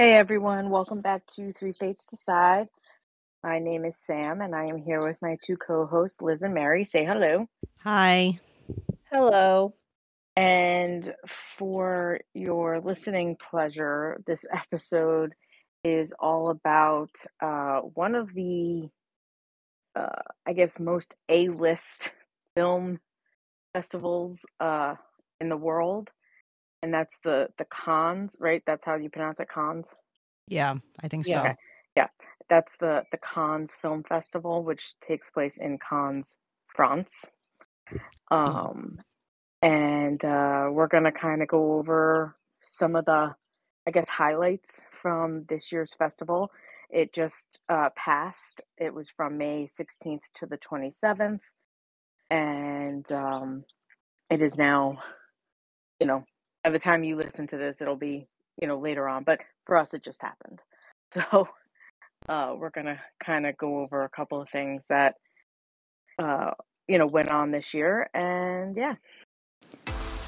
Hey everyone, welcome back to Three Fates Decide. My name is Sam and I am here with my two co hosts, Liz and Mary. Say hello. Hi. Hello. And for your listening pleasure, this episode is all about uh, one of the, uh, I guess, most A list film festivals uh, in the world and that's the the Cannes, right? That's how you pronounce it, Cannes. Yeah, I think Yeah. so. Okay. Yeah, that's the the Cannes Film Festival, which takes place in Cannes, France. Um, and uh, we're gonna kind of go over some of the, I guess, highlights from this year's festival. It just uh, passed. It was from May 16th to the 27th, and um, it is now, you know, by the time you listen to this, it'll be, you know, later on. But for us, it just happened. So uh, we're gonna kind of go over a couple of things that, uh, you know, went on this year, and yeah.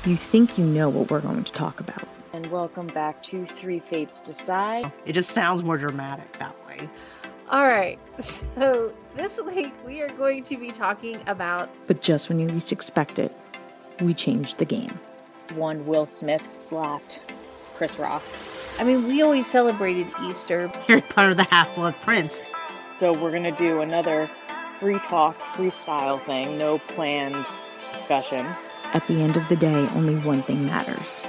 You think you know what we're going to talk about. And welcome back to Three Fates Decide. It just sounds more dramatic that way. All right. So this week we are going to be talking about But just when you least expect it, we changed the game. One Will Smith slapped Chris Rock. I mean, we always celebrated Easter. Harry Potter the Half Blood Prince. So we're gonna do another free talk, freestyle thing, no planned discussion. At the end of the day, only one thing matters.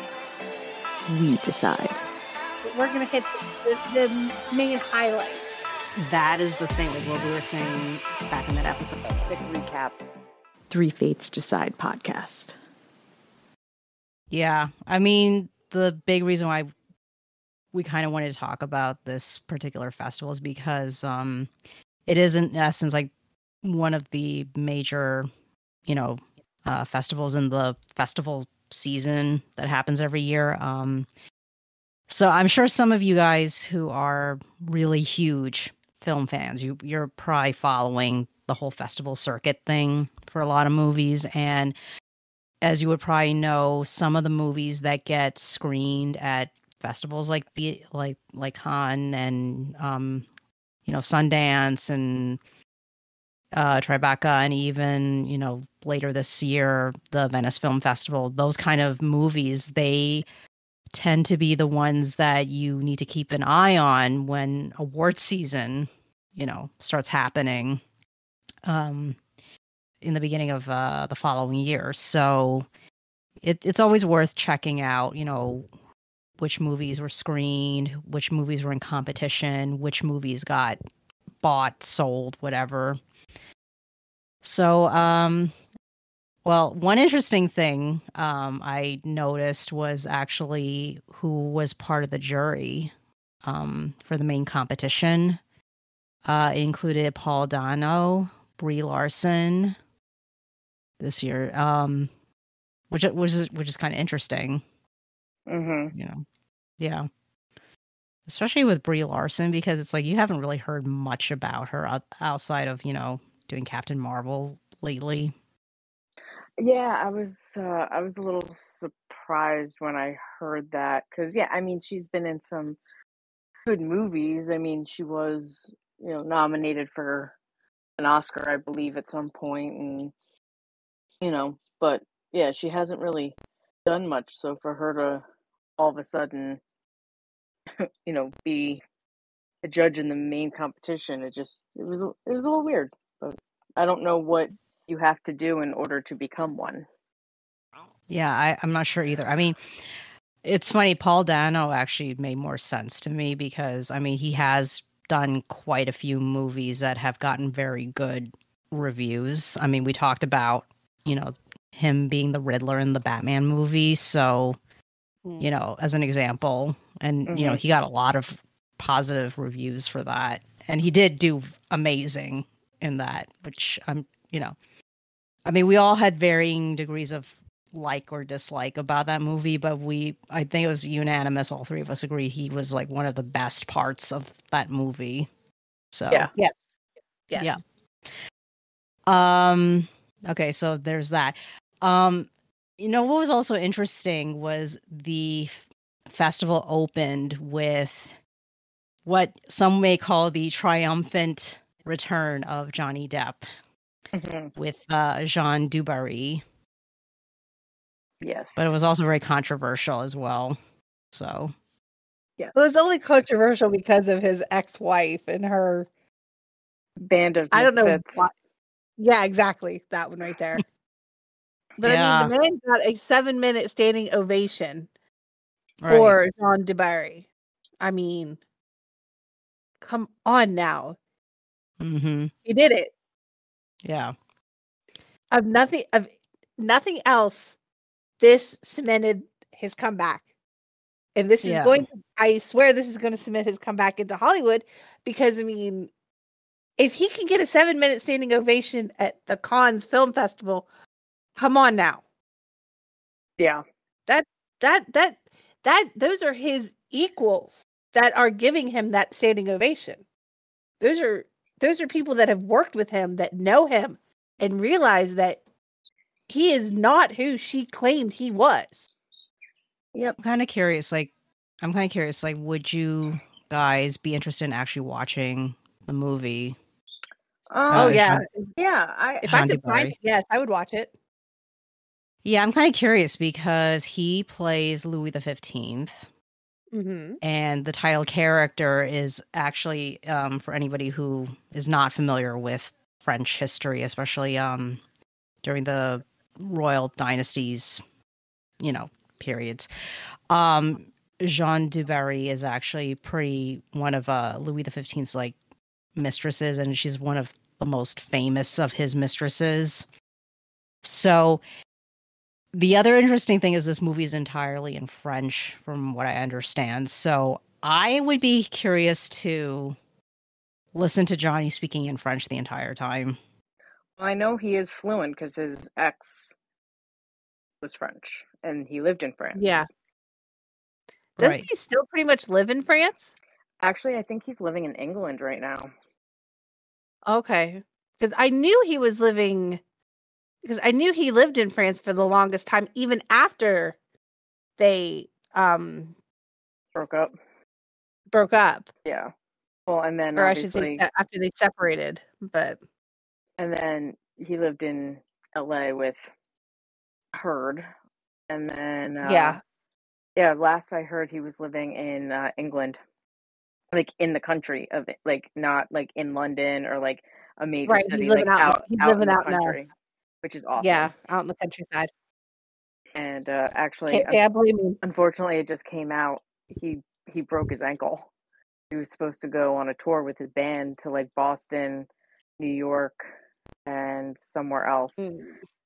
We decide. We're going to hit the, the main highlights. That is the thing, like what we were saying back in that episode. Quick recap. Three Fates Decide podcast. Yeah, I mean, the big reason why we kind of wanted to talk about this particular festival is because um, it is in essence like one of the major, you know, uh, festivals in the festival season that happens every year. Um, so I'm sure some of you guys who are really huge film fans, you you're probably following the whole festival circuit thing for a lot of movies and as you would probably know, some of the movies that get screened at festivals like the like like Cannes and um, you know Sundance and uh, Tribeca, and even you know later this year the Venice Film Festival. Those kind of movies they tend to be the ones that you need to keep an eye on when award season you know starts happening. Um, in the beginning of uh, the following year. So it, it's always worth checking out, you know, which movies were screened, which movies were in competition, which movies got bought, sold, whatever. So, um, well, one interesting thing um, I noticed was actually who was part of the jury um, for the main competition. Uh, it included Paul Dano, Brie Larson, this year, um, which which is which is kind of interesting. Mm-hmm. You know, yeah, especially with Brie Larson because it's like you haven't really heard much about her outside of you know doing Captain Marvel lately. Yeah, I was uh, I was a little surprised when I heard that because yeah, I mean she's been in some good movies. I mean she was you know nominated for an Oscar, I believe, at some point, and you know, but yeah, she hasn't really done much. So for her to all of a sudden, you know, be a judge in the main competition, it just it was it was a little weird. But I don't know what you have to do in order to become one. Yeah, I, I'm not sure either. I mean, it's funny. Paul Dano actually made more sense to me because I mean he has done quite a few movies that have gotten very good reviews. I mean, we talked about you know him being the Riddler in the Batman movie, so you know as an example, and you know Mhm. he got a lot of positive reviews for that, and he did do amazing in that, which I'm you know, I mean we all had varying degrees of like or dislike about that movie, but we I think it was unanimous. All three of us agreed he was like one of the best parts of that movie. So Yeah. Yes. Yes. Yeah. Um okay, so there's that. Um you know what was also interesting was the f- festival opened with what some may call the triumphant return of Johnny Depp Mhm. with uh, Jeanne du Barry, Yes. but it was also very controversial as well. So yeah. It was only controversial because of his ex-wife and her. Band of I don't know. Why. Yeah, exactly. That one right there. But I mean, the man got a seven-minute standing ovation right. for Jeanne du Barry. I mean, come on now. hmm He did it. yeah, Of nothing of nothing else, this cemented his comeback. And this Yeah. is going to I swear this is going to cement his comeback into Hollywood because I mean if he can get a seven minute standing ovation at the Cannes Film Festival, come on now. Yeah. that that that that those are his equals that are giving him that standing ovation those are those are people that have worked with him that know him and realize that he is not who she claimed he was Yep. I'm kind of curious. Like, I'm kind of curious. Like, would you guys be interested in actually watching the movie? Um, oh Uh, yeah yeah. I if i Jean could find it yes i would watch it Yeah, I'm kind of curious because he plays Louis the Fifteenth, mm-hmm. and the title character is actually, um, for anybody who is not familiar with French history, especially um, during the royal dynasties, you know, periods. Um, Jeanne du Barry is actually pretty one of uh, Louis the Fifteenth's like mistresses, and she's one of the most famous of his mistresses. So the other interesting thing is this movie is entirely in French, from what I understand. So I would be curious to listen to Johnny speaking in French the entire time. I know he is fluent because his ex was French and he lived in France. Yeah. does Right. he still pretty much live in france Actually, I think he's living in England right now. Okay because i knew he was living because i knew he lived in france for the longest time even after they um Broke up. broke up Yeah. Well, and then or i should say after they separated but and then he lived in LA with Heard, and then uh, yeah yeah. Last I heard, he was living in uh, England, like in the country of it, like not like in London or like a major Right, city, he's like living out in the- out he's out living the out north. country, which is awesome. yeah out in the countryside and uh, actually, can't say i blame unfortunately it just came out he he broke his ankle he was supposed to go on a tour with his band to like boston new york and somewhere else Mm.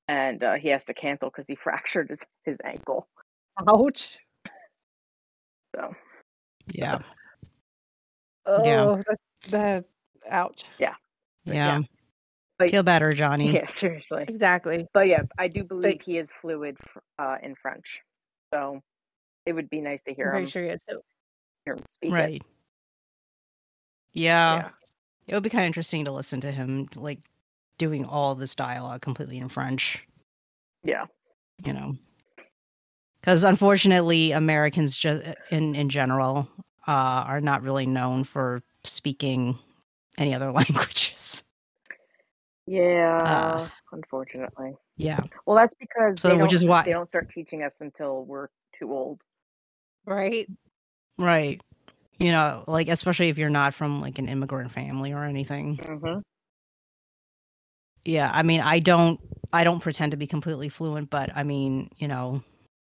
and uh, he has to cancel because he fractured his, his ankle ouch so Yeah. oh Yeah. that, that ouch Yeah. yeah. But- Feel better, Johnny. yeah seriously exactly but yeah i do believe he is fluid uh, in french so it would be nice to hear i'm him sure he is so hear him speak. Right. Yeah. yeah It would be kind of interesting to listen to him like doing all this dialogue completely in French, yeah you know. Cuz unfortunately Americans just in in general uh are not really known for speaking any other languages. yeah Uh, unfortunately Yeah. well that's because So they which don't- is why- they don't start teaching us until we're too old right Right. You know, like especially if you're not from like an immigrant family or anything. mm-hmm. Yeah, I mean, I don't I don't pretend to be completely fluent, but I mean, you know,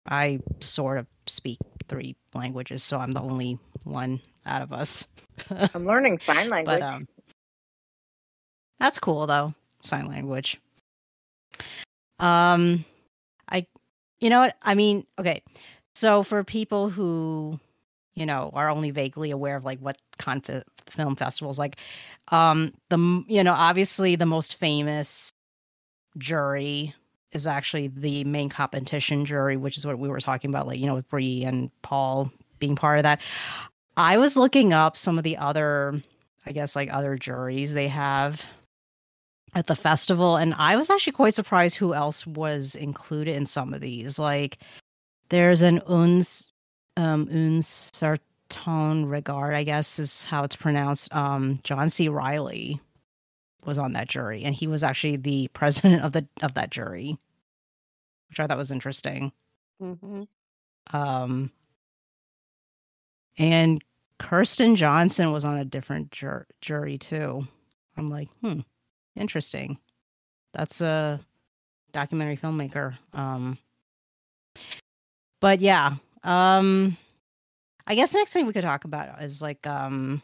I sort of speak three languages, so I'm the only one out of us. i'm learning sign language but um that's cool though, sign language. Um I you know what? I mean, okay. So for people who you know are only vaguely aware of like what con fi- film festivals like um the you know obviously the most famous jury is actually the main competition jury which is what we were talking about like you know with Brie and Paul being part of that I was looking up some of the other I guess like other juries they have at the festival and I was actually quite surprised who else was included in some of these like there's an uns um Un Certain Regard, I guess is how it's pronounced. Um, John C. Reilly was on that jury, and he was actually the president of the of that jury, which I thought was interesting. Mm-hmm. Um, and Kirsten Johnson was on a different jur- jury too. I'm like, hmm, interesting. That's a documentary filmmaker. Um, but yeah, um, I guess next thing we could talk about is like, um,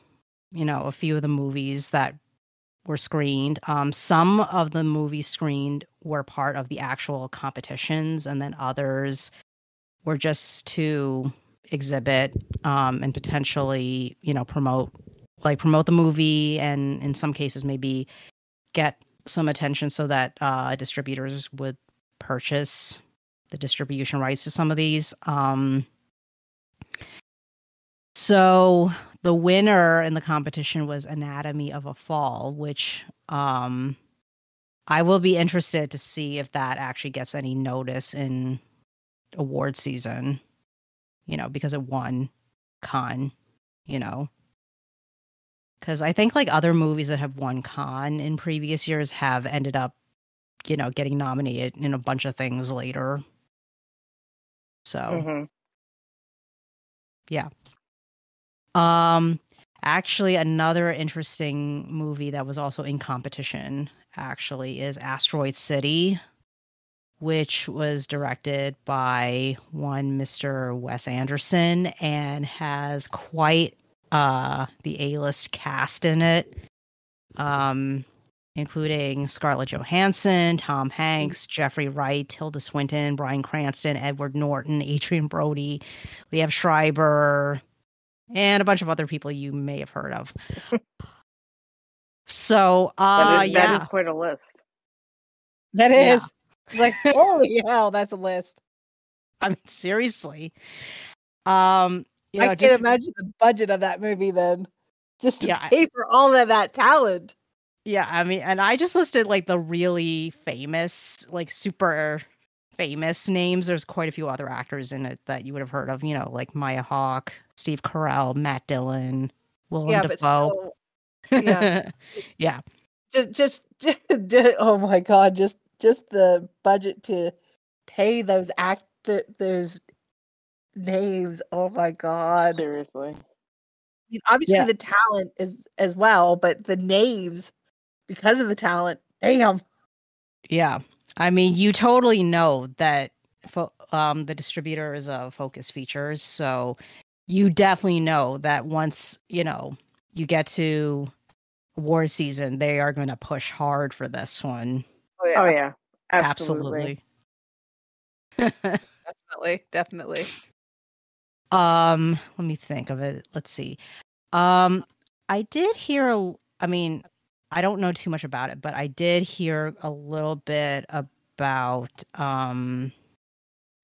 you know, a few of the movies that were screened. Um, some of the movies screened were part of the actual competitions, and then others were just to exhibit um, and potentially, you know, promote like promote the movie, and in some cases maybe get some attention so that uh, distributors would purchase the distribution rights to some of these. Um, so the winner in the competition was Anatomy of a Fall, which um, I will be interested to see if that actually gets any notice in award season. You know, because it won Cannes, You know, because I think like other movies that have won Cannes in previous years have ended up, you know, getting nominated in a bunch of things later. So hmm yeah. Um actually another interesting movie that was also in competition actually is Asteroid City which was directed by one Mr. Wes Anderson and has quite uh the A-list cast in it. Um including Scarlett Johansson, Tom Hanks, Jeffrey Wright, Tilda Swinton, Bryan Cranston, Edward Norton, Adrien Brody, Liev Schreiber, and a bunch of other people you may have heard of. so, uh, That is, yeah, that is quite a list. That is. Yeah. like, holy hell, that's a list. I mean, seriously. Um, you I can't just- imagine the budget of that movie then. Just to Yeah, pay for all of that talent. Yeah, I mean, and I just listed like the really famous, like super famous names. There's quite a few other actors in it that you would have heard of, you know, like Maya Hawke, Steve Carell, Matt Dillon, Willem yeah, Dafoe. still, yeah. yeah. just, just, just, oh my god, just, just the budget to pay those act, th- those names. Oh my god. Seriously. I mean, obviously Yeah. the talent is as well, but the names because of the talent. Damn. Yeah. I mean, you totally know that fo- um, the distributor is a Focus Features. So you definitely know that once, you know, you get to war season, they are going to push hard for this one. Oh yeah, Oh yeah. Absolutely. Absolutely. definitely, definitely. um, let me think of it. Let's see. Um, I did hear, a- I mean, I don't know too much about it, but I did hear a little bit about um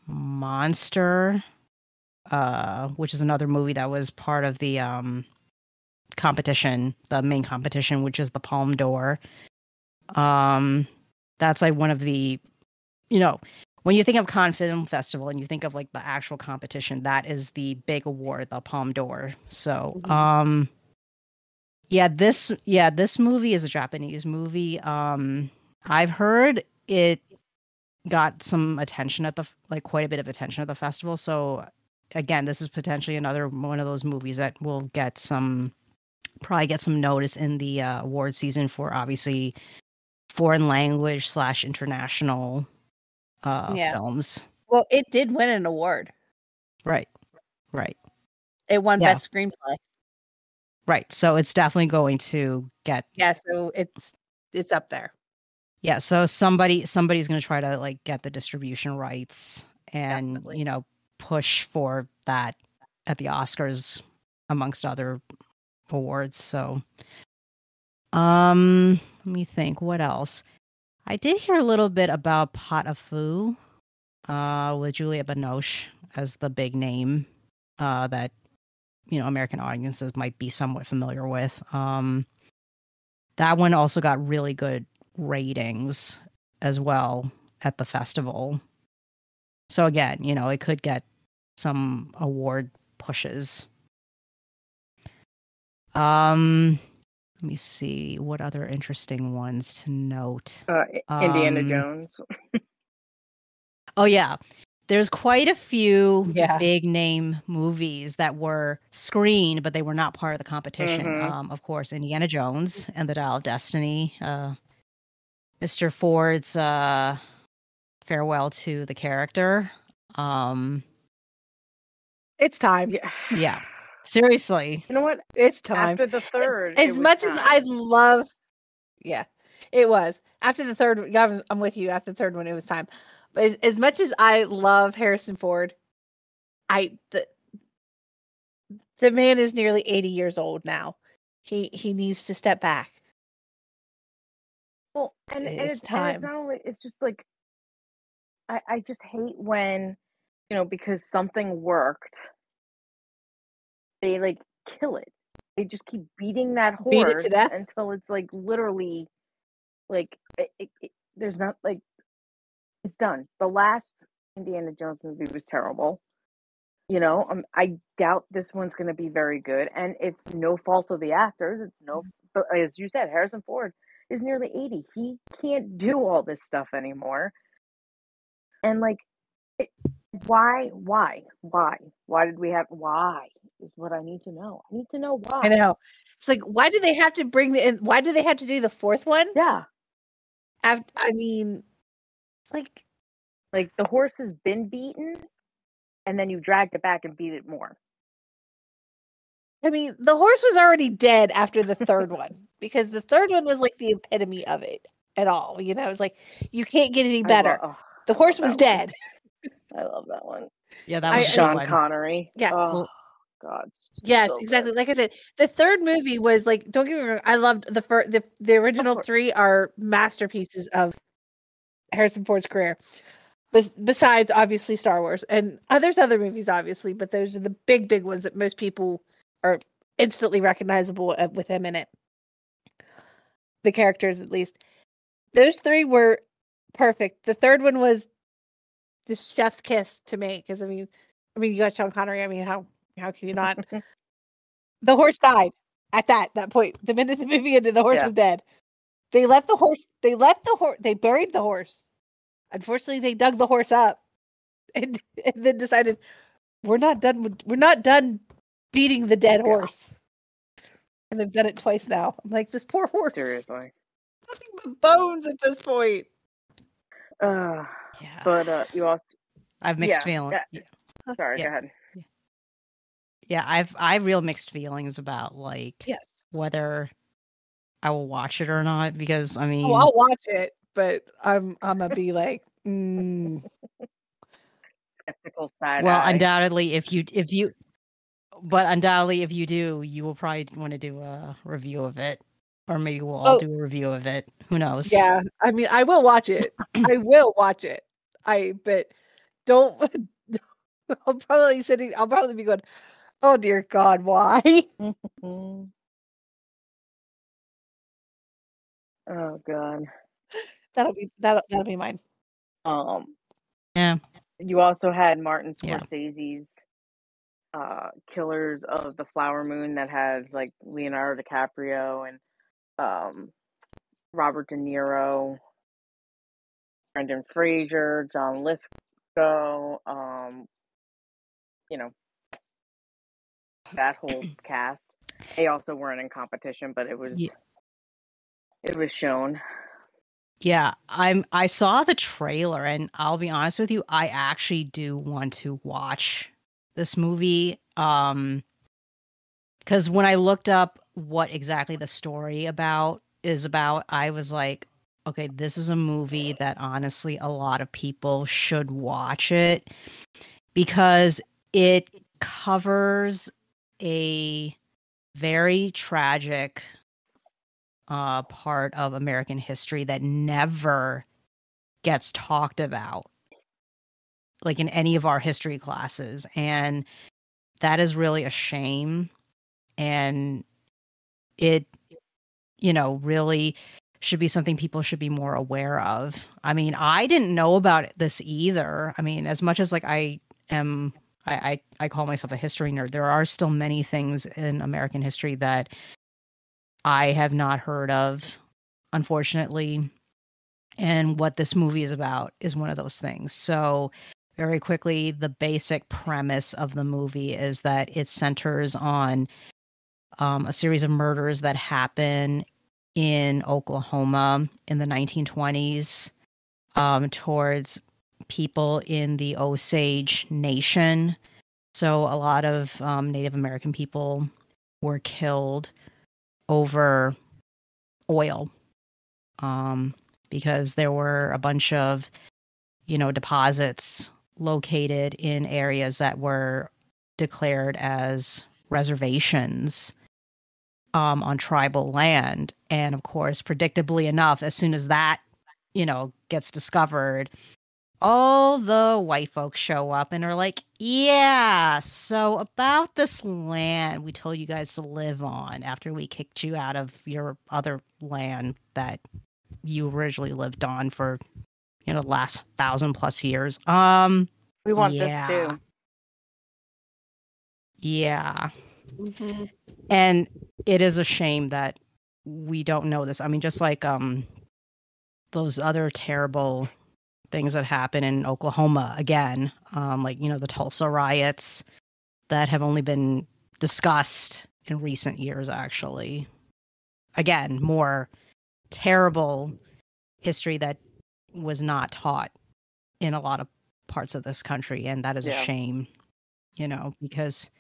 Monster uh which is another movie that was part of the um competition, the main competition, which is the Palme d'Or. Um that's like one of the you know, when you think of Cannes Film Festival and you think of like the actual competition, that is the big award, the Palme d'Or. So, Mhm. um, yeah, this yeah this movie is a Japanese movie. Um, I've heard it got some attention at the like quite a bit of attention at the festival. So, again, this is potentially another one of those movies that will get some probably get some notice in the uh, award season for obviously foreign language slash international uh Yeah. films. Well, it did win an award. Right. Right. It won Yeah. best screenplay. Right. So it's definitely going to get Yeah, so it's it's up there. yeah, so somebody somebody's going to try to like get the distribution rights and Definitely. you know push for that at the Oscars amongst other awards. So um let me think what else. I did hear a little bit about Pot-au-Feu uh with Juliette Binoche as the big name uh that you know American audiences might be somewhat familiar with. Um that one also got really good ratings as well at the festival. So again, you know, it could get some award pushes. Um, let me see what other interesting ones to note. Uh, Indiana Um, Jones. Oh yeah. There's quite a few Yeah. big name movies that were screened, but they were not part of the competition. Mhm. Um, of course, Indiana Jones and the Dial of Destiny, uh, Mr. Ford's uh, farewell to the character. Um, It's time. Yeah. yeah, seriously. You know what? It's time. After the third, it as was much as I love, yeah, it was after the third. I'm- I'm with you. After the third one, it was time. But as, as much as I love Harrison Ford, I the the man is nearly 80 years old now. He he needs to step back. Well, and, and It's it's, and it's time. not only it's just like I I just hate when you know because something worked, they like kill it. They just keep beating that Beat it to horse death? until it's like literally like it, it, it, there's not like it's done. The last Indiana Jones movie was terrible. You know, um, I doubt this one's going to be very good, and it's no fault of the actors. It's no, but as you said, Harrison Ford is nearly 80. He can't do all this stuff anymore. And like it, why why why why did we have why is what I need to know. I need to know why. I know. It's like why do they have to bring the? Why do they have to do the fourth one? Yeah. After, I mean, like Like the horse has been beaten and then you dragged it back and beat it more. I mean, the horse was already dead after the third one because the third one was like the epitome of it at all. You know, it was like you can't get any better. oh, the horse was dead. I love that one. Yeah, that was a good Sean one. Connery. Yeah. Oh God. Yes, so good. exactly. Like I said, the third movie was like don't get me wrong. I loved the first. The, the original three are masterpieces of Harrison Ford's career. Bes- besides, obviously, Star Wars and uh, there's other movies, obviously, but those are the big, big ones that most people are instantly recognizable uh, with him in it. The characters, at least, those three were perfect. The third one was just chef's kiss to me because I mean, I mean, you got Sean Connery. I mean, how how can you not? the horse died at that that point. The minute the movie ended, the horse Yeah. was dead. They let the horse. They let the horse. They buried the horse. Unfortunately, they dug the horse up, and, and then decided we're not done. With, we're not done beating the dead Yeah. horse. And they've done it twice now. I'm like this poor horse. Seriously. Nothing but bones at this point. Uh, Yeah, but uh, you also I have mixed yeah, feelings. yeah. sorry. Yeah. Go ahead. Yeah, I've I have real mixed feelings about like Yes. whether I will watch it or not because I mean Oh, I'll watch it, but I'm I'm gonna be like, mm, Skeptical side. well eye. undoubtedly if you if you but undoubtedly if you do you will probably want to do a review of it or maybe we'll all Oh. do a review of it who knows yeah. I mean, I will watch it. I will watch it. I but don't. I'll probably sitting. I'll probably be going. Oh dear God, why? Mm. Oh god. That'll be that'll that'll be mine. Um. Yeah. You also had Martin Yeah. Scorsese's uh, Killers of the Flower Moon that has like Leonardo DiCaprio and um, Robert De Niro, Brendan Fraser, John Lithgow. Um, you know that whole cast. They also weren't in competition, but it was Ye- it was shown. Yeah, I'm I saw the trailer and I'll be honest with you, I actually do want to watch this movie um cuz when I looked up what exactly the story about is about, I was like, okay, this is a movie that honestly a lot of people should watch it because it covers a very tragic uh, part of American history that never gets talked about, like in any of our history classes. And that is really a shame. And it, you know, really should be something people should be more aware of. I mean, I didn't know about this either. I mean, as much as like I am I, I I call myself a history nerd. There are still many things in American history that I have not heard of, unfortunately. And what this movie is about is one of those things. So, very quickly, the basic premise of the movie is that it centers on um, a series of murders that happen in Oklahoma in the 1920s um, towards people in the Osage Nation. So, a lot of um, Native American people were killed over oil um, because there were a bunch of, you know, deposits located in areas that were declared as reservations um, on tribal land. And of course, predictably enough, as soon as that, you know, gets discovered, all the white folks show up and are like, yeah, so about this land we told you guys to live on after we kicked you out of your other land that you originally lived on for, you know, the last thousand plus years. Um, We want Yeah. this too. yeah. Mhm. and it is a shame that we don't know this i mean just like um those other terrible things that happen in oklahoma again um like you know the tulsa riots that have only been discussed in recent years actually again more terrible history that was not taught in a lot of parts of this country and that is Yeah. a shame you know because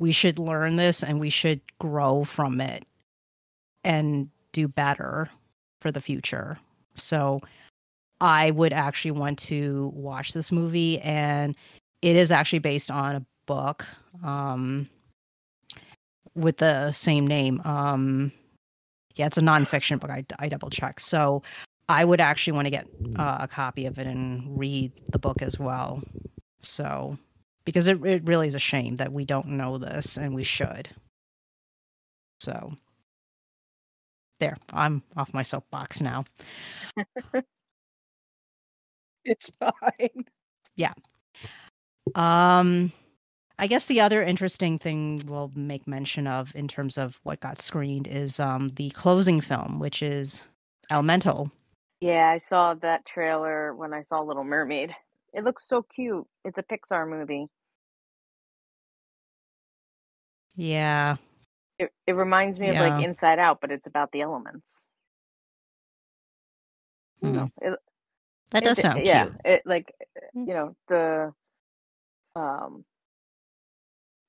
we should learn this and we should grow from it and do better for the future. So I would actually want to watch this movie and it is actually based on a book um with the same name. Um yeah, it's a nonfiction book. I, I double check. So I would actually want to get uh, a copy of it and read the book as well. So because it, it really is a shame that we don't know this and we should. So there, I'm off my soapbox now. It's fine. Yeah. Um I guess the other interesting thing we'll make mention of in terms of what got screened is um the closing film, which is Elemental. Yeah, I saw that trailer when I saw Little Mermaid. It looks so cute. It's a Pixar movie. Yeah. It it reminds me of like Inside Out, but it's about the elements. Hmm. know, it, That does it's- sound yeah, cute. it like Mm. you know the um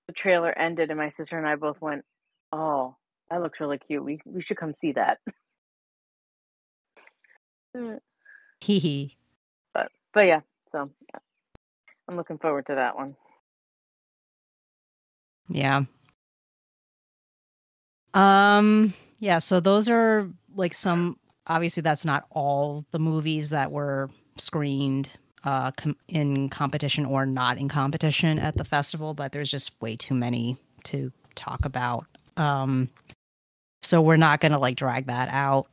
the trailer ended, and my sister and I both went, "Oh, that looks really cute. We we should come see that." Mm, Hee hee. but but yeah, so. I'm looking forward to that one. Yeah. Um yeah, so those are like some obviously that's not all the movies that were screened uh com- in competition or not in competition at the festival, but there's just way too many to talk about. Um so we're not going to like drag that out.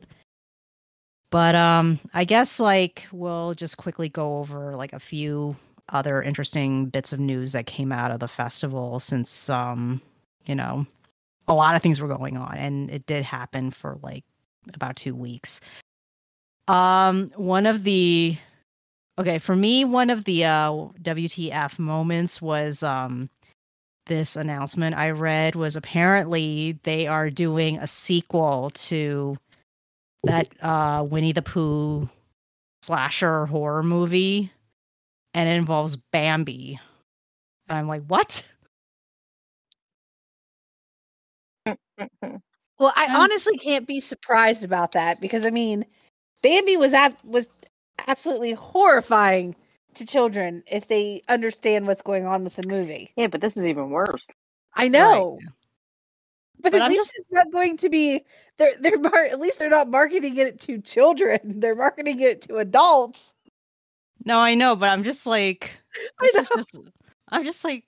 But um I guess like we'll just quickly go over like a few other interesting bits of news that came out of the festival since um you know a lot of things were going on and it did happen for like about 2 weeks. Um one of the okay, for me one of the uh WTF moments was um this announcement I read was apparently they are doing a sequel to that uh Winnie the Pooh slasher horror movie and it involves Bambi. And I'm like, what? Well, I Um, honestly can't be surprised about that because I mean, Bambi was ab- was absolutely horrifying to children if they understand what's going on with the movie. yeah, but this is even worse. I know. But, But at I'm least just- it's not going to be they're they're mar- at least they're not marketing it to children. They're marketing it to adults. No, I know, but I'm just like, I this is just, I'm just like,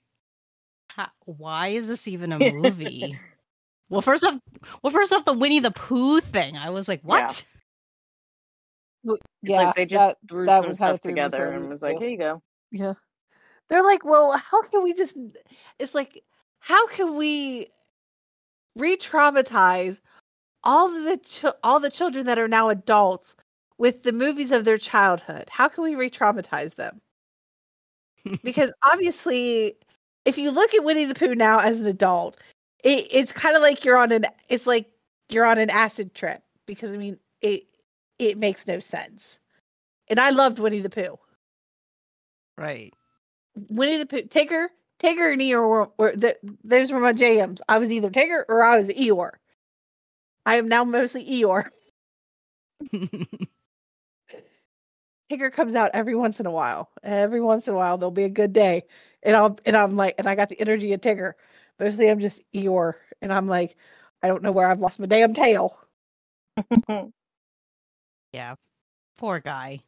ha- why is this even a movie? Well, first off, well, first off, the Winnie the Pooh thing, I was like, what? W- It's Yeah, like they just that, threw that some one stuff threw together and loop, was like, too. "Here you go." yeah. They're like, well, how can we just? It's like, how can we re-traumatize all the ch- all the children that are now adults with the movies of their childhood? How can we re-traumatize them? because obviously, if you look at Winnie the Pooh now as an adult, it, it's kind of like you're on an it's like you're on an acid trip because I mean it it makes no sense. And I loved Winnie the Pooh. Right. Winnie the Pooh, Tigger, Tigger and Eeyore were, were the, those were my jams. I was either Tigger or I was Eeyore. I am now mostly Eeyore. Tigger comes out every once in a while. Every once in a while, there'll be a good day, and I'll and I'm like, and I got the energy of Tigger. Mostly, I'm just Eeyore, and I'm like, I don't know where I've lost my damn tail. yeah. Poor guy.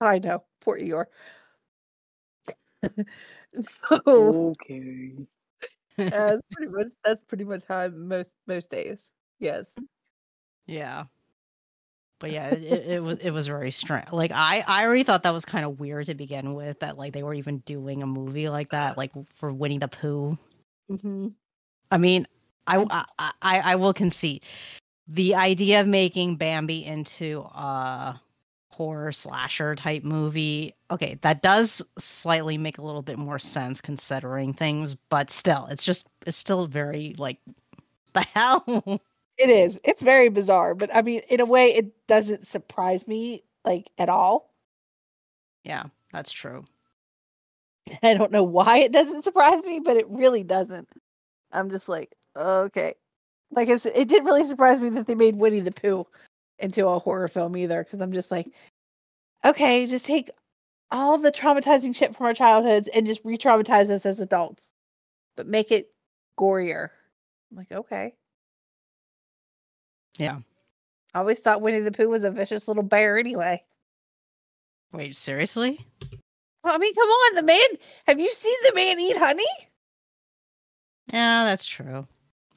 I know, poor Eeyore. so, okay. that's pretty much that's pretty much how I'm most most days. Yes. Yeah. But yeah, it, it, it was it was very strange. Like I I already thought that was kind of weird to begin with that like they were even doing a movie like that like for Winnie the Pooh. Mm-hmm. I mean, I I I, I will concede the idea of making Bambi into a horror slasher type movie. Okay, that does slightly make a little bit more sense considering things, but still, it's just it's still very like the hell. It is. It's very bizarre, but I mean, in a way, it doesn't surprise me like at all. Yeah, that's true. I don't know why it doesn't surprise me, but it really doesn't. I'm just like, okay. Like I said, it didn't really surprise me that they made Winnie the Pooh into a horror film either, because I'm just like, okay, just take all the traumatizing shit from our childhoods and just re-traumatize us as adults, but make it gorier. I'm like, okay. Yeah. I always thought Winnie the Pooh was a vicious little bear anyway. Wait, seriously? I mean, come on, the man. Have you seen the man eat honey? Yeah, that's true.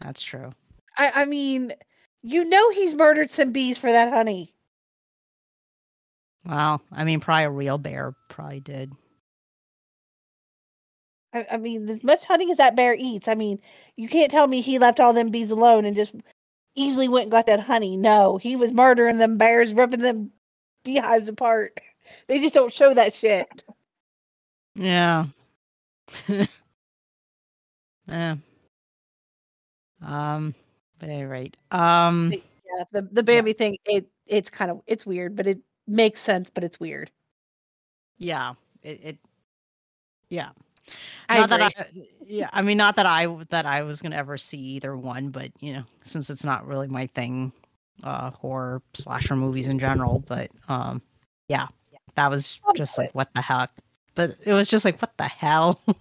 That's true. I, I mean, you know he's murdered some bees for that honey. Well, I mean, probably a real bear probably did. I, I mean, as much honey as that bear eats, I mean, you can't tell me he left all them bees alone and just easily went and got that honey. No, he was murdering them bears, ripping them beehives apart. They just don't show that shit. Yeah. yeah. Um, but at any rate, um, Yeah, the the Bambi thing, it it's kind of it's weird, but it makes sense, but it's weird. yeah, it, it yeah. I not that agree. I, yeah, I mean, not that I that I was gonna ever see either one, but you know, since it's not really my thing, uh, horror slasher movies in general. But um, yeah, that was just like what the heck. But it was just like what the hell.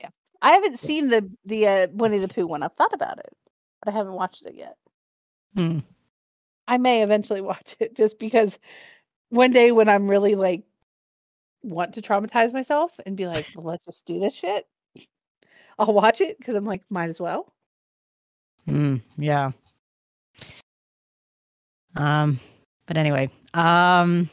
Yeah, I haven't seen the the uh, Winnie the Pooh one. I've thought about it, but I haven't watched it yet. Hmm. I may eventually watch it just because one day when I'm really like want to traumatize myself and be like, well, let's just do this shit. I'll watch it because I'm like, might as well. Mm, yeah. Um, but anyway, um,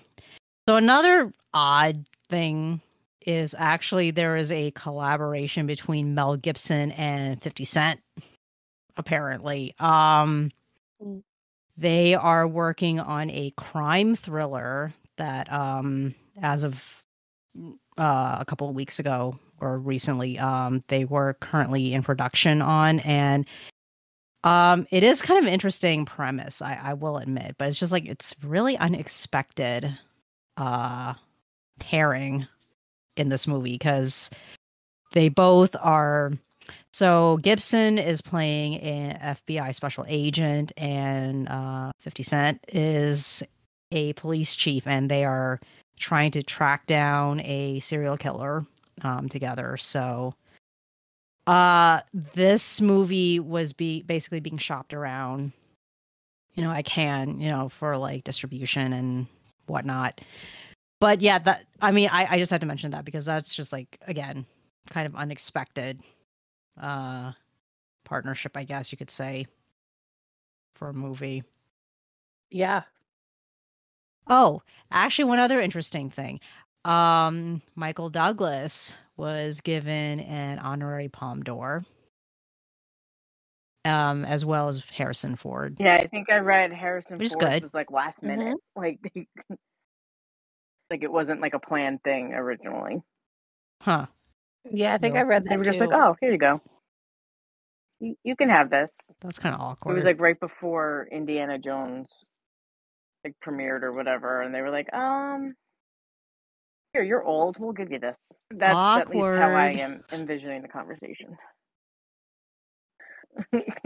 so another odd thing is actually there is a collaboration between Mel Gibson and 50 Cent, apparently. Um, Mm. they are working on a crime thriller that, um, as of uh, a couple of weeks ago or recently, um, they were currently in production on, and um, it is kind of an interesting premise, I, I will admit, but it's just like it's really unexpected uh pairing in this movie because they both are so Gibson is playing an FBI special agent and uh 50 Cent is a police chief and they are trying to track down a serial killer um together. So uh this movie was be basically being shopped around you know i can you know for like distribution and whatnot but yeah that i mean i i just had to mention that because that's just like again kind of unexpected uh partnership i guess you could say for a movie Yeah. Oh, actually, one other interesting thing. Um, Michael Douglas was given an honorary Palme d'Or, um, as well as Harrison Ford. Yeah, I think I read Harrison Which is Ford good. was like last minute. Like they, like it wasn't like a planned thing originally. Huh. Yeah, I think No. I read They that were just too. like, "Oh, here you go. You, you can have this." That's kind of awkward. It was like right before Indiana Jones like premiered or whatever, and they were like, "Um, here, you're old. We'll give you this." That's at least how I am envisioning the conversation.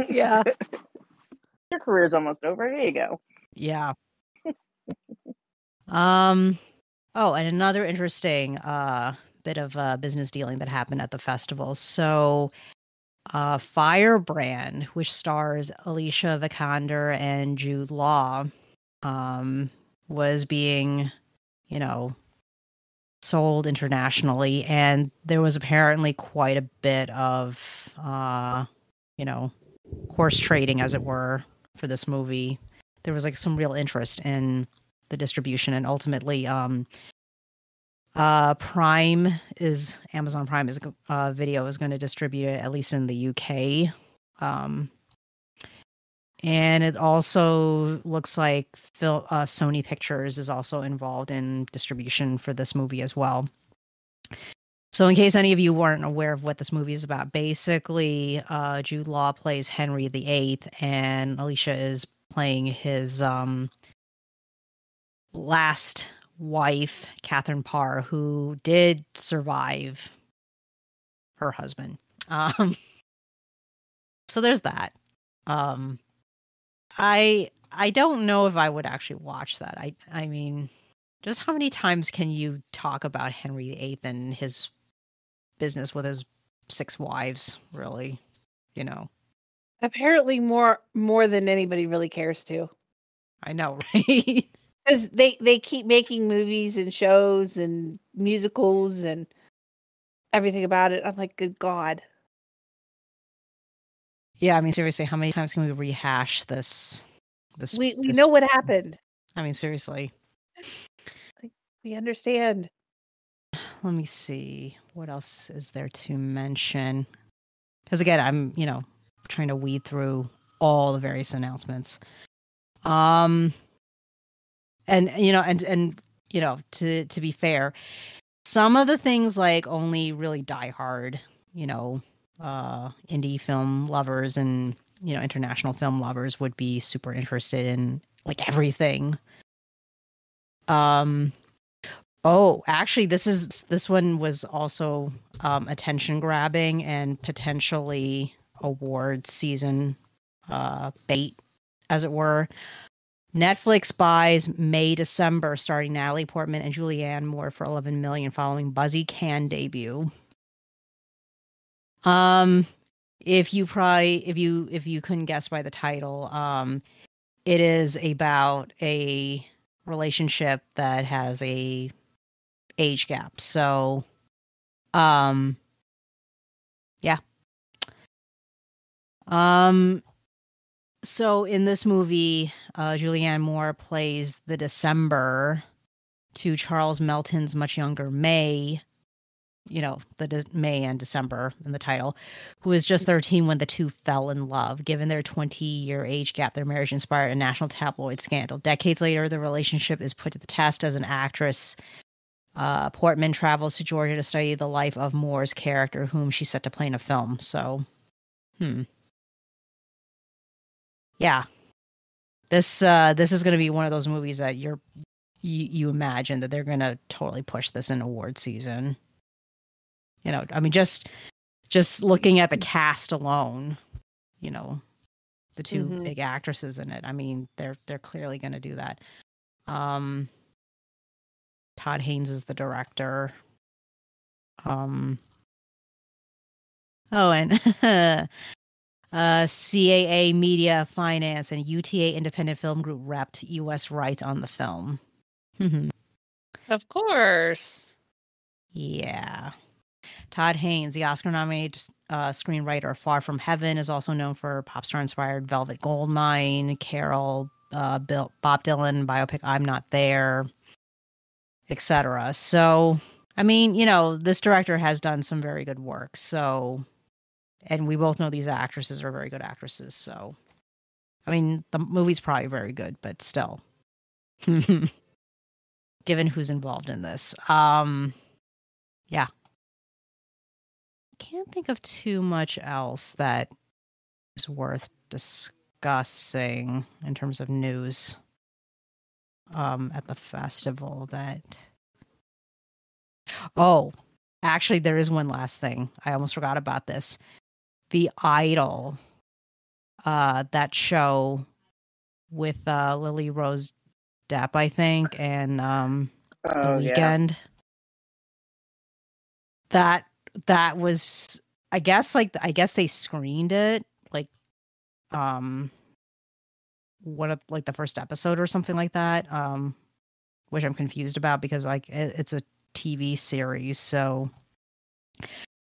Yeah. Your career's almost over. Here you go. Yeah. um. Oh, and another interesting uh bit of uh, business dealing that happened at the festival. So, uh, Firebrand, which stars Alicia Vikander and Jude Law, um, was being, you know, sold internationally, and there was apparently quite a bit of, uh, you know, horse trading, as it were, for this movie there was like some real interest in the distribution and ultimately um uh prime is amazon prime is uh video is going to distribute it at least in the uk um and it also looks like Phil, uh, sony pictures is also involved in distribution for this movie as well. So in case any of you weren't aware of what this movie is about basically uh jude law plays henry viii and alicia is playing his um last wife, Catherine Parr, who did survive her husband. Um so there's that. Um I I don't know if I would actually watch that. I I mean, just how many times can you talk about Henry VIII and his business with his six wives, really? You know. Apparently more more than anybody really cares to. I know, right? Because they, they keep making movies and shows and musicals and everything about it. I'm like, good God. Yeah, I mean seriously, how many times can we rehash this this We we this- know what happened. I mean seriously. We understand. Let me see. What else is there to mention? Cuz again, I'm, you know, trying to weed through all the various announcements. Um and you know, and and you know, to to be fair, some of the things like only really die hard, you know, uh indie film lovers and you know international film lovers would be super interested in like everything. Um oh actually this is this one was also um attention grabbing and potentially award season uh bait as it were Netflix buys May December starring Natalie Portman and Julianne Moore for 11 million following Buzzy Cannes debut. Um if you probably if you if you couldn't guess by the title, um it is about a relationship that has a age gap. So um yeah. Um so in this movie, uh, Julianne Moore plays the December to Charles Melton's much younger May. You know, the de- May and December in the title, who was just 13 when the two fell in love. Given their 20 year age gap, their marriage inspired a national tabloid scandal. Decades later, the relationship is put to the test as an actress. Uh, Portman travels to Georgia to study the life of Moore's character, whom she's set to play in a film. So, hmm yeah. This uh this is going to be one of those movies that you're you, you imagine that they're going to totally push this in award season. You know i mean just just looking at the cast alone you know the 2 Mhm. big actresses in it i mean they're they're clearly going to do that. Um todd haynes is the director. Um oh and uh, CAA Media Finance and UTA Independent Film Group wrapped U.S. rights on the film. Mhm. Of course. yeah. Todd Haynes, the Oscar nominated uh, screenwriter Far From Heaven, is also known for pop star inspired Velvet Goldmine, Carol, uh, Bill, Bob Dylan biopic I'm Not There, etc. So, I mean, you know, this director has done some very good work. So, and we both know these actresses are very good actresses. So, I mean, the movie's probably very good, but still, given who's involved in this, um, yeah, I can't think of too much else that is worth discussing in terms of news um at the festival that oh actually there is one last thing. I almost forgot about this the idol uh that show with uh lily rose depp i think and um the Oh, yeah. Weeknd that that was i guess like i guess they screened it like um what like the first episode or something like that um which i'm confused about because like it, it's a tv series so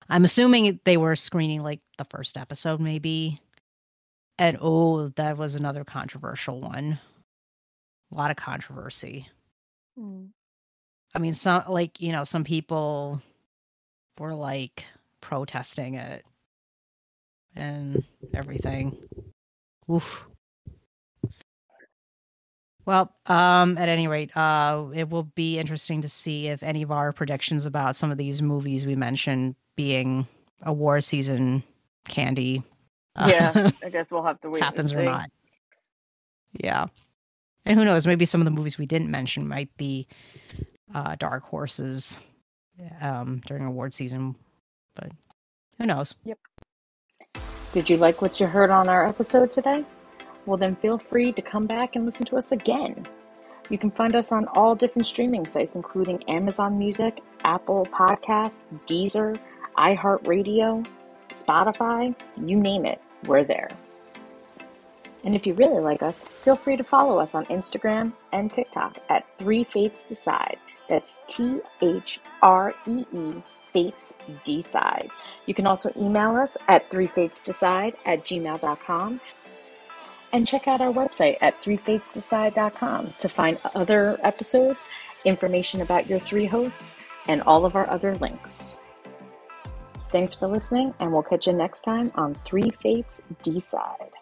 i'm assuming they were screening like the first episode maybe and oh that was another controversial one a lot of controversy Mm. I mean, some like you know, some people were like protesting it and everything. Oof. Well, um, at any rate, uh, it will be interesting to see if any of our predictions about some of these movies we mentioned being award season candy, uh, Yeah, I guess we'll have to wait. happens or not. Yeah. And who knows, maybe some of the movies we didn't mention might be uh dark horses um during award season, but who knows? Yep. Did you like what you heard on our episode today? Well, then feel free to come back and listen to us again. You can find us on all different streaming sites, including Amazon Music, Apple Podcasts, Deezer, iHeartRadio, Spotify, you name it, we're there. And if you really like us, feel free to follow us on Instagram and TikTok at Three Fates Decide. That's T H R E E Fates Decide. You can also email us at threefatesdecide at gmail.com and check out our website at threefatesdecide.com to find other episodes, information about your three hosts, and all of our other links. Thanks for listening, and we'll catch you next time on Three Fates Decide.